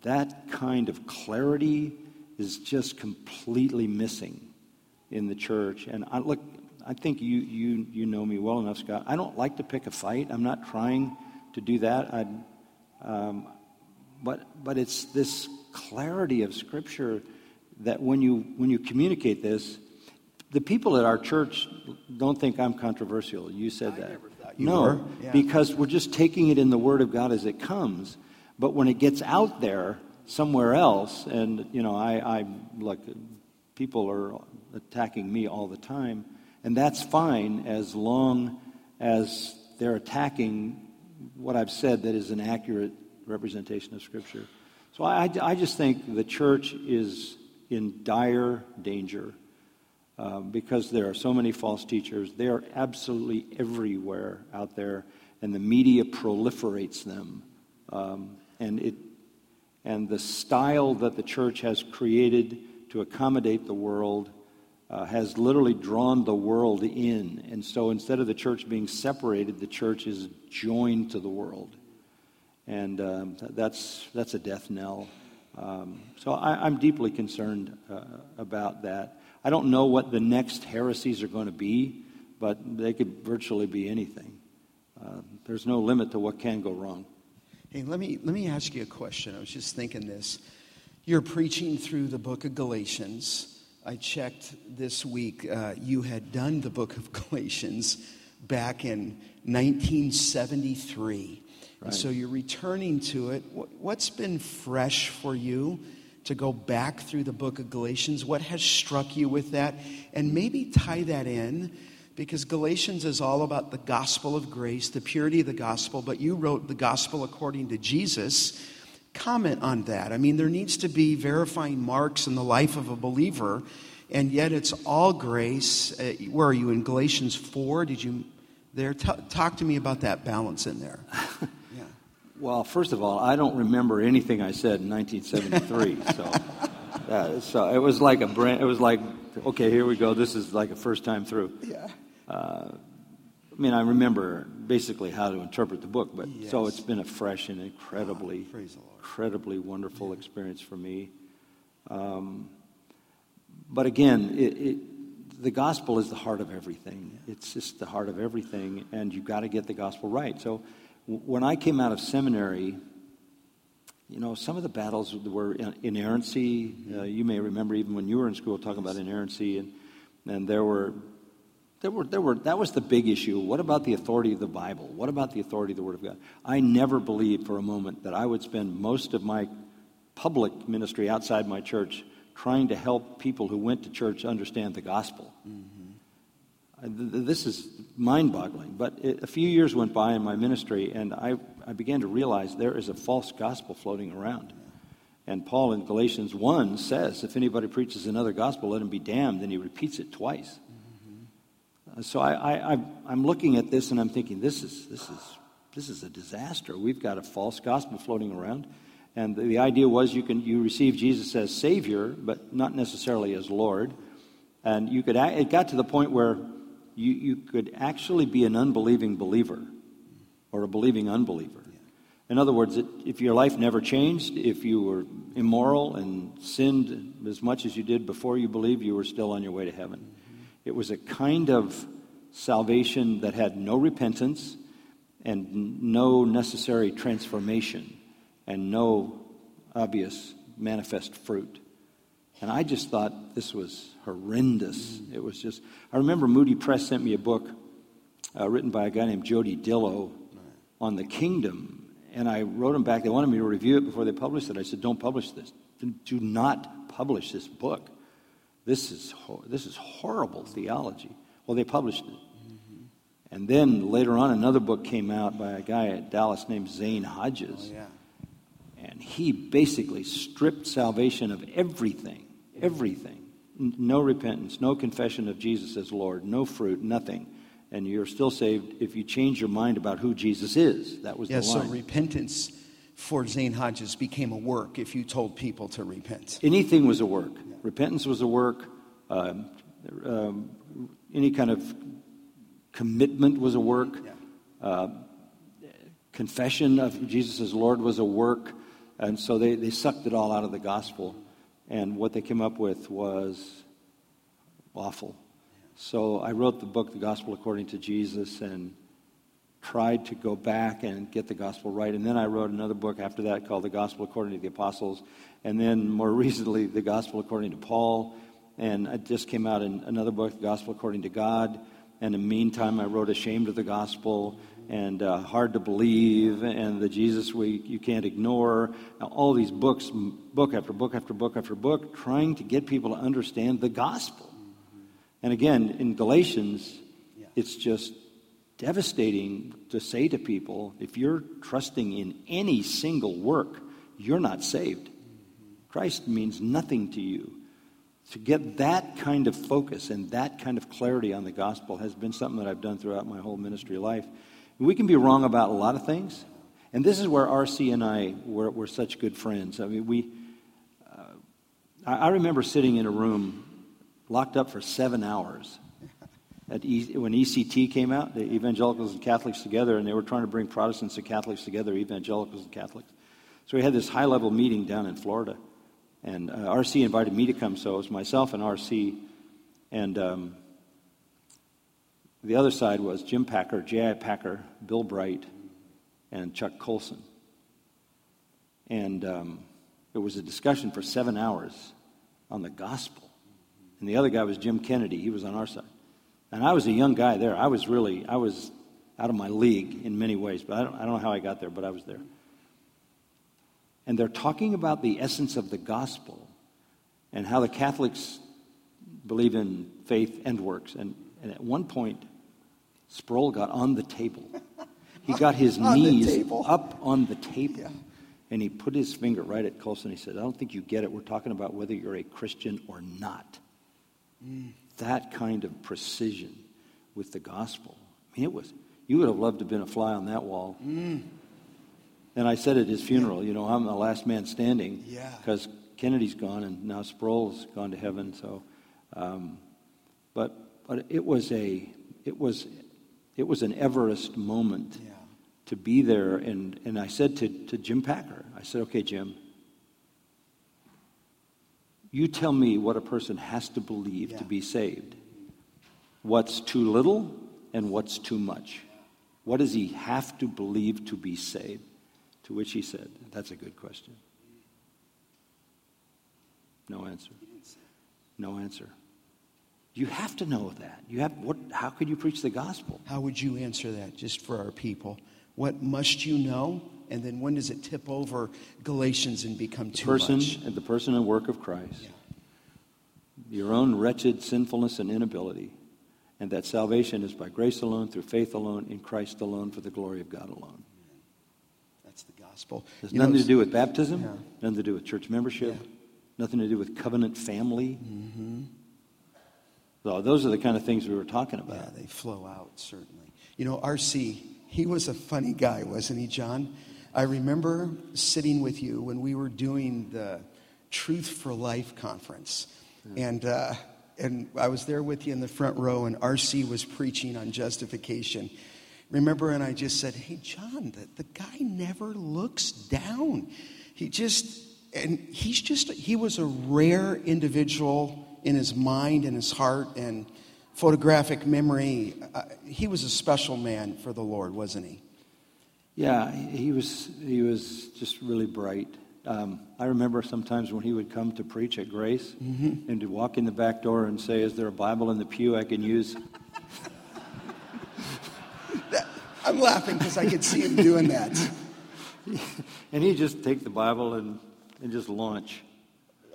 that kind of clarity is just completely missing in the church. And I, look, I think you, you, you know me well enough, Scott. I don't like to pick a fight. I'm not trying to do that. I, um, but, but it's this clarity of Scripture that when you, when you communicate this, the people at our church don't think I'm controversial. You said I that. You no, yeah. because we're just taking it in the Word of God as it comes. But when it gets out there somewhere else, and you know, I, I like people are attacking me all the time, and that's fine as long as they're attacking what I've said that is an accurate representation of Scripture. So I, I just think the church is in dire danger uh, because there are so many false teachers. They are absolutely everywhere out there, and the media proliferates them. Um, and, it, and the style that the church has created to accommodate the world uh, has literally drawn the world in. And so instead of the church being separated, the church is joined to the world. And um, that's, that's a death knell. Um, so I, am deeply concerned uh, about that. I don't know what the next heresies are going to be, but they could virtually be anything. Uh, there's no limit to what can go wrong. Hey, let me, let me ask you a question. I was just thinking this. You're preaching through the book of Galatians. I checked this week. Uh, you had done the book of [LAUGHS] Galatians back in 1973. Right. So you're returning to it. What's been fresh for you to go back through the book of Galatians? What has struck you with that? And maybe tie that in because Galatians is all about the gospel of grace, the purity of the gospel, but you wrote the gospel according to Jesus. Comment on that. I mean, there needs to be verifying marks in the life of a believer, and yet it's all grace. Uh, where are you in Galatians 4? Did you there? T- talk to me about that balance in there. [LAUGHS] Yeah. Well, first of all, I don't remember anything I said in 1973. so, [LAUGHS] uh, so it was like a brand. It was like, okay, here we go. This is like a first time through. Yeah. Uh, I mean, I remember basically how to interpret the book, but yes. so it's been a fresh and incredibly, oh, incredibly wonderful yeah. experience for me. Um, but again, it, it, the gospel is the heart of everything. Yeah. It's just the heart of everything, and you've got to get the gospel right. So when I came out of seminary, you know, some of the battles were inerrancy. Uh, you may remember even when you were in school talking about inerrancy, and, and there were, there were, there were, that was the big issue. What about the authority of the Bible? What about the authority of the Word of God? I never believed for a moment that I would spend most of my public ministry outside my church trying to help people who went to church understand the gospel. Mm-hmm. This is mind boggling. But it, a few years went by in my ministry, and I, I began to realize there is a false gospel floating around. And Paul in Galatians 1 says, if anybody preaches another gospel, let him be damned. And he repeats it twice. Mm-hmm. So I, I, I'm looking at this and I'm thinking, this is, this, is, this is a disaster. We've got a false gospel floating around. And the, the idea was you, can, you receive Jesus as Savior, but not necessarily as Lord. And you could, it got to the point where you, you could actually be an unbelieving believer or a believing unbeliever. In other words, if your life never changed, if you were immoral and sinned as much as you did before you believed, you were still on your way to heaven. It was a kind of salvation that had no repentance and no necessary transformation and no obvious manifest fruit. And I just thought this was horrendous. It was just, I remember Moody Press sent me a book uh, written by a guy named Jody Dillow on the kingdom and I wrote them back. They wanted me to review it before they published it. I said, don't publish this. Do not publish this book. This is, this is horrible theology. Well, they published it. Mm-hmm. And then later on, another book came out by a guy at Dallas named Zane Hodges. Oh, yeah. He basically stripped salvation of everything, everything. No repentance, no confession of Jesus as Lord, no fruit, nothing and you're still saved if you change your mind about who Jesus is. That was yeah, the line. so repentance for Zane Hodges became a work if you told people to repent. Anything was a work. Yeah. Repentance was a work. Um, um, any kind of commitment was a work. Yeah. Uh, confession of Jesus as Lord was a work. And so they, they sucked it all out of the gospel. And what they came up with was awful. So I wrote the book, The Gospel According to Jesus, and tried to go back and get the gospel right. And then I wrote another book after that called The Gospel According to the Apostles. And then more [LAUGHS] recently, The Gospel According to Paul. And it just came out in another book, The Gospel According to God. And in the meantime, I wrote Ashamed of the Gospel and uh, Hard to Believe and The Jesus We You Can't Ignore. Now, all these books, book after book after book after book, trying to get people to understand the gospel. And again, in Galatians, it's just devastating to say to people if you're trusting in any single work, you're not saved. Christ means nothing to you. To get that kind of focus and that kind of clarity on the gospel has been something that I've done throughout my whole ministry life. We can be wrong about a lot of things. And this is where R.C. and I were, were such good friends. I mean, we, uh, I, remember sitting in a room locked up for seven hours. E- when ECT came out, the evangelicals and Catholics together, and they were trying to bring Protestants and Catholics together, evangelicals and Catholics. So we had this high level meeting down in Florida. And uh, RC invited me to come, so it was myself and RC. And um, the other side was Jim Packer, J.I. Packer, Bill Bright, and Chuck Colson. And um, it was a discussion for seven hours on the gospel. And the other guy was Jim Kennedy. He was on our side. And I was a young guy there. I was really, I was out of my league in many ways, but I don't, I don't know how I got there, but I was there. And they're talking about the essence of the gospel and how the Catholics believe in faith and works. And, and at one point, Sproul got on the table. He [LAUGHS] got his knees up on the table. Yeah. And he put his finger right at Colson. He said, I don't think you get it. We're talking about whether you're a Christian or not. That kind of precision with the gospel. I mean, it was, you would have loved to have been a fly on that wall. Mm. And I said at his funeral, you know, I'm the last man standing because yeah. Kennedy's gone and now Sproul's gone to heaven. So, um, but but it was a it was it was an Everest moment yeah. to be there. And and I said to to Jim Packer, I said, okay, Jim, you tell me what a person has to believe yeah. to be saved. What's too little and what's too much? What does he have to believe to be saved? To which he said, That's a good question. No answer. No answer. You have to know that. You have what how could you preach the gospel? How would you answer that just for our people? What must you know? and then when does it tip over Galatians and become too person, much? The person and work of Christ. Yeah. Your own wretched sinfulness and inability. and that salvation is by grace alone, through faith alone, in Christ alone, for the glory of God alone. That's the gospel. It has You nothing know, to do with baptism, Yeah. nothing to do with church membership, nothing to do with covenant family. Mm-hmm. So those are the kind of things we were talking about. Yeah, they flow out, certainly. You know, RC, he was a funny guy, wasn't he, John? I remember sitting with you when we were doing the Truth for Life conference. And, uh, and I was there with you in the front row, and RC was preaching on justification. Remember, and I just said, Hey, John, the, the guy never looks down. He just, and he's just, he was a rare individual in his mind and his heart and photographic memory. Uh, he was a special man for the Lord, wasn't he? Yeah, he was, he was just really bright. Um, I remember sometimes when he would come to preach at Grace Mm-hmm. and to walk in the back door and say, Is there a Bible in the pew I can use? That- I'm laughing because I could see him doing that. [LAUGHS] And he'd just take the Bible and, and just launch.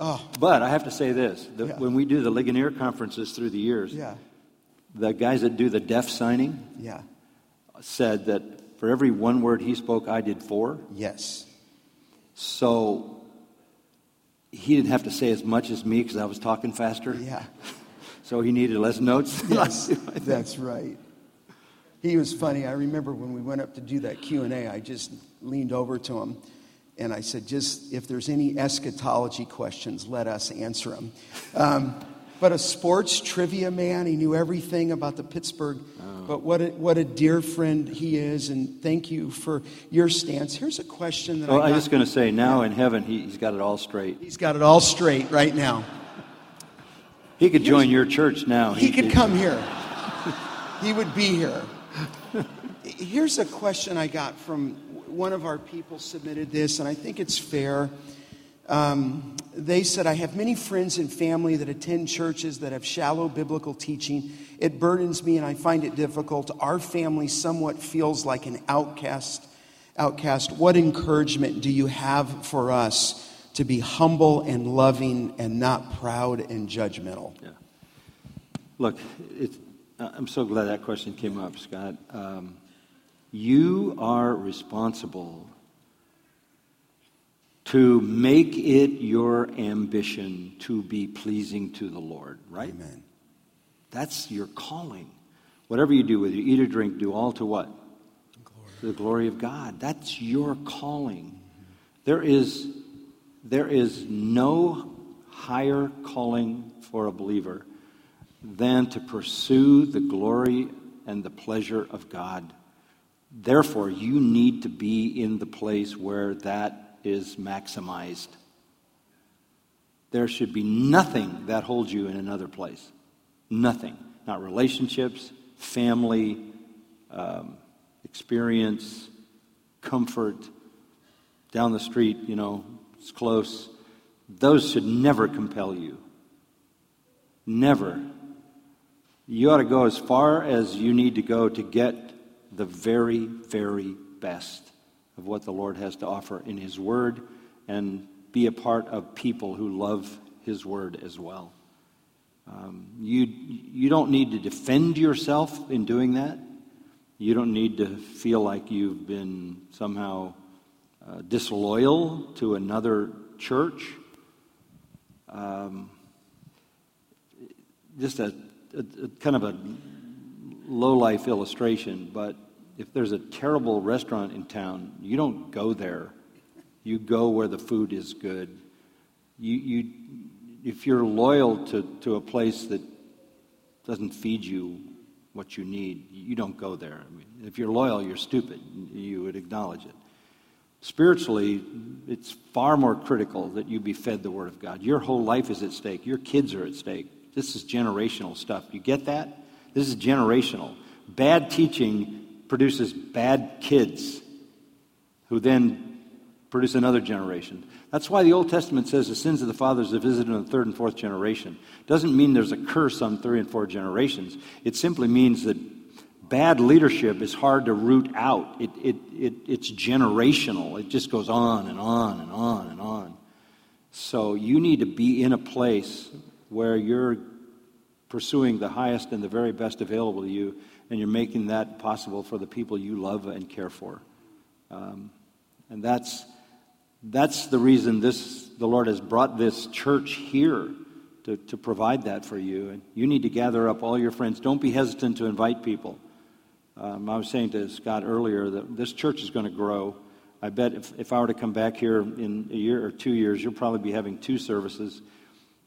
Oh, But I have to say this the, Yeah. when we do the Ligonier conferences through the years, yeah, the guys that do the deaf signing yeah, said that for every one word he spoke, I did four. yes. So he didn't have to say as much as me because I was talking faster. Yeah, [LAUGHS] So he needed less notes. [LAUGHS] yes, that's right. He was funny. I remember when we went up to do that Q and A, I just leaned over to him, and I said, "Just if there's any eschatology questions, let us answer them." Um, but a sports trivia man, he knew everything about the Pittsburgh. But what a, what a dear friend he is, and thank you for your stance. Here's a question that Well, I I'm just going to say now in heaven, he, he's got it all straight. He's got it all straight right now. He could join your church now. He could come here. [LAUGHS] He would be here. Here's a question I got from one of our people submitted this, and I think it's fair. Um, they said, I have many friends and family that attend churches that have shallow biblical teaching. It burdens me and I find it difficult. Our family somewhat feels like an outcast. Outcast, what encouragement do you have for us to be humble and loving and not proud and judgmental? Yeah. Look, I'm so glad that question came up, Scott. Um, you are responsible to make it your ambition to be pleasing to the Lord, right? Amen. That's your calling. Whatever you do, whether you eat or drink, do all to what? To the glory of God. That's your calling. There is, there is no higher calling for a believer than to pursue the glory and the pleasure of God. Therefore, you need to be in the place where that is maximized. There should be nothing that holds you in another place. Nothing. Not relationships, family, um, experience, comfort. Down the street, you know, it's close. Those should never compel you. Never. You ought to go as far as you need to go to get the very, very best of what the Lord has to offer in His Word and be a part of people who love His Word as well. Um, you, you don't need to defend yourself in doing that. You don't need to feel like you've been somehow uh, disloyal to another church. Um, just a, a, a kind of a low life illustration, but if there's a terrible restaurant in town, you don't go there. You go where the food is good. You, you, if you're loyal to, to a place that doesn't feed you what you need, you don't go there. I mean, if you're loyal, you're stupid. You would acknowledge it. Spiritually, it's far more critical that you be fed the Word of God. Your whole life is at stake. Your kids are at stake. This is generational stuff. You get that? This is generational. Bad teaching produces bad kids who then produce another generation. That's why the Old Testament says the sins of the fathers are visited on the third and fourth generation. Doesn't mean there's a curse on three and four generations. It simply means that bad leadership is hard to root out. It, it, it, it's generational. It just goes on and on and on and on. So you need to be in a place where you're pursuing the highest and the very best available to you, and you're making that possible for the people you love and care for. Um, and that's, that's the reason this, the Lord has brought this church here to, to provide that for you. And you need to gather up all your friends. Don't be hesitant to invite people. Um, I was saying to Scott earlier that this church is going to grow. I bet if, if I were to come back here in a year or two years, you'll probably be having two services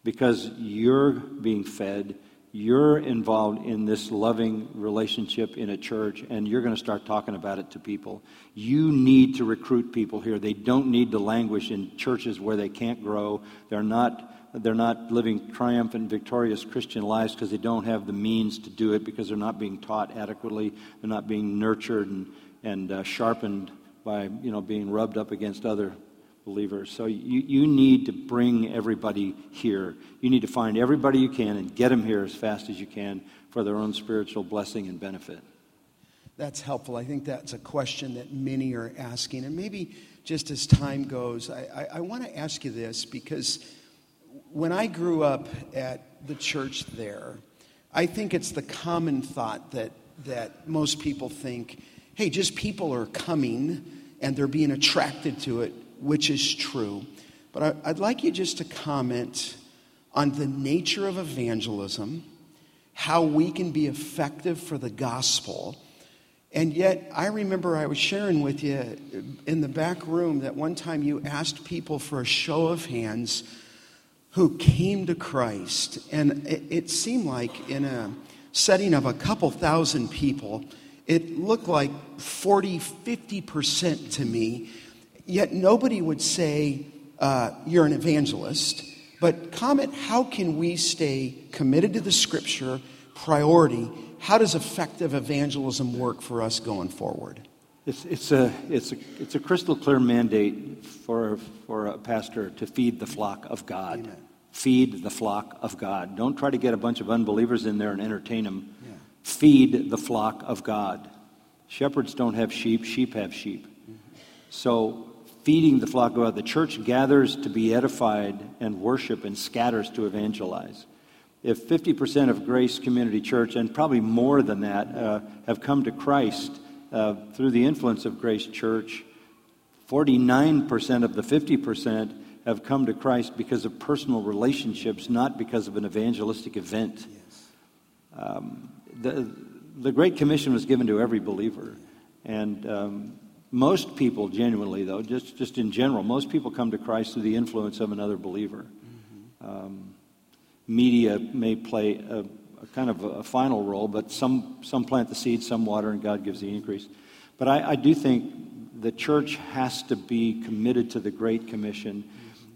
because you're being fed you're involved in this loving relationship in a church and you're going to start talking about it to people. You need to recruit people here. They don't need to languish in churches where they can't grow. They're not they're not living triumphant, victorious Christian lives because they don't have the means to do it because they're not being taught adequately. They're not being nurtured and, and uh, sharpened by you know being rubbed up against other believers. So you, you need to bring everybody here. You need to find everybody you can and get them here as fast as you can for their own spiritual blessing and benefit. That's helpful. I think that's a question that many are asking. And maybe just as time goes, I, I, I want to ask you this because when I grew up at the church there, I think it's the common thought that, that most people think hey, just people are coming and they're being attracted to it which is true. But I, would like you just to comment on the nature of evangelism, how we can be effective for the gospel. And yet, I remember I was sharing with you in the back room that one time you asked people for a show of hands who came to Christ. And it, it seemed like in a setting of a couple thousand people, it looked like 40, 50% to me Yet nobody would say, uh, You're an evangelist. But comment how can we stay committed to the scripture, priority? How does effective evangelism work for us going forward? It's, it's, a, it's, a, it's a crystal clear mandate for, for a pastor to feed the flock of God. Amen. Feed the flock of God. Don't try to get a bunch of unbelievers in there and entertain them. Yeah. Feed the flock of God. Shepherds don't have sheep, sheep have sheep. Mm-hmm. So feeding the flock of God. The church gathers to be edified and worship and scatters to evangelize. If 50% of Grace Community Church, and probably more than that, uh, have come to Christ uh, through the influence of Grace Church, 49% of the 50% have come to Christ because of personal relationships, not because of an evangelistic event. Yes. Um, the, the Great Commission was given to every believer. And um, most people, genuinely, though, just, just in general, most people come to Christ through the influence of another believer. Mm-hmm. Um, media may play a, a kind of a, final role, but some, some plant the seed, some water, and God gives the increase. But I, I do think the church has to be committed to the Great Commission.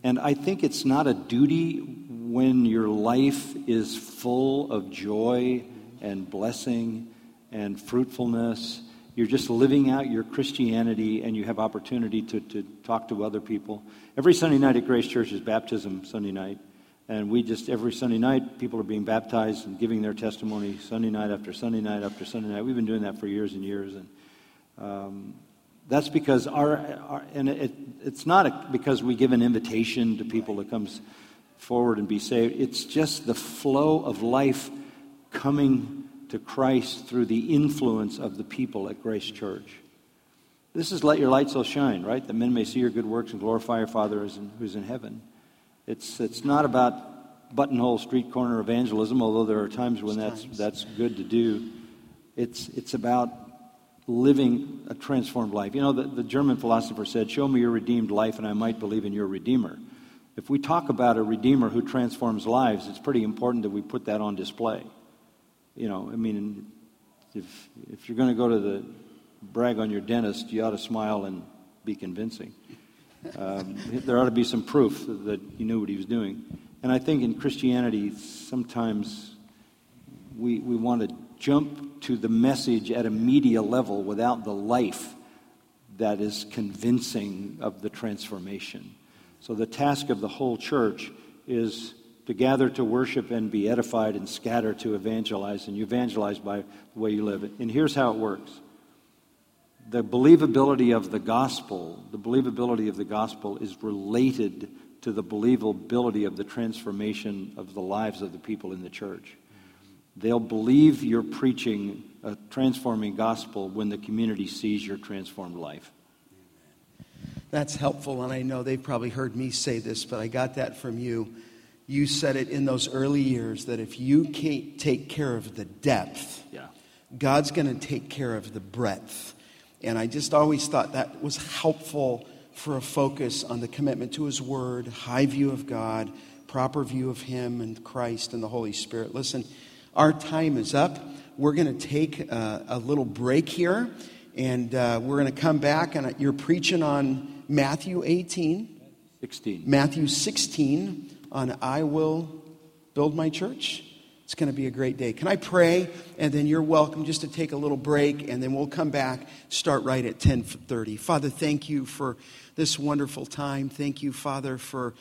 And I think it's not a duty when your life is full of joy and blessing and fruitfulness you're just living out your Christianity and you have opportunity to, to talk to other people. Every Sunday night at Grace Church is baptism Sunday night. And we just, every Sunday night, people are being baptized and giving their testimony Sunday night after Sunday night after Sunday night. We've been doing that for years and years. And um, that's because our, our and it, it's not a, because we give an invitation to people to come forward and be saved. It's just the flow of life coming to Christ through the influence of the people at Grace Church. This is let your light so shine, right? That men may see your good works and glorify your Father who's in heaven. It's, it's not about buttonhole street corner evangelism, although there are times when that's, that's good to do. It's, it's about living a transformed life. You know, the, the German philosopher said, Show me your redeemed life, and I might believe in your Redeemer. If we talk about a Redeemer who transforms lives, it's pretty important that we put that on display you know, I mean, if, if you're going to go to the brag on your dentist, you ought to smile and be convincing. Um, there ought to be some proof that he knew what he was doing. And I think in Christianity, sometimes we, we want to jump to the message at a media level without the life that is convincing of the transformation. So the task of the whole church is to gather to worship and be edified and scatter to evangelize. And you evangelize by the way you live. And here's how it works the believability of the gospel, the believability of the gospel is related to the believability of the transformation of the lives of the people in the church. they'll believe you're preaching a transforming gospel when the community sees your transformed life. That's helpful, and I know they've probably heard me say this, but I got that from you. You said it in those early years that if you can't take care of the depth, Yeah. God's going to take care of the breadth. And I just always thought that was helpful for a focus on the commitment to His Word, high view of God, proper view of Him and Christ and the Holy Spirit. Listen, our time is up. We're going to take a, a little break here, and uh, we're going to come back, and you're preaching on Matthew 18, 16. Matthew 16 on I Will Build My Church. It's going to be a great day. Can I pray? And then you're welcome just to take a little break, and then we'll come back, start right at 10:30. Father, thank you for this wonderful time. Thank you, Father, for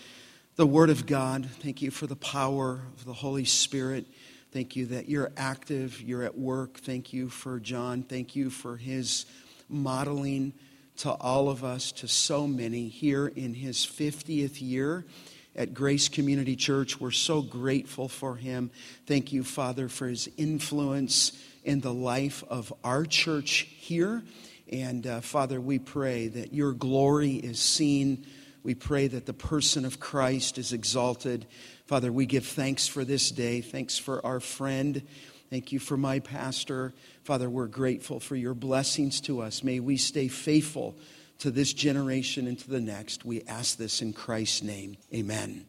the Word of God. Thank you for the power of the Holy Spirit. Thank you that you're active, you're at work. Thank you for John. Thank you for his modeling to all of us, to so many here in his 50th year at Grace Community Church. We're so grateful for him. Thank you, Father, for his influence in the life of our church here. And uh, Father, we pray that your glory is seen. We pray that the person of Christ is exalted. Father, we give thanks for this day. Thanks for our friend. Thank you for my pastor. Father, we're grateful for your blessings to us. May we stay faithful to this generation and to the next. We ask this in Christ's name. Amen.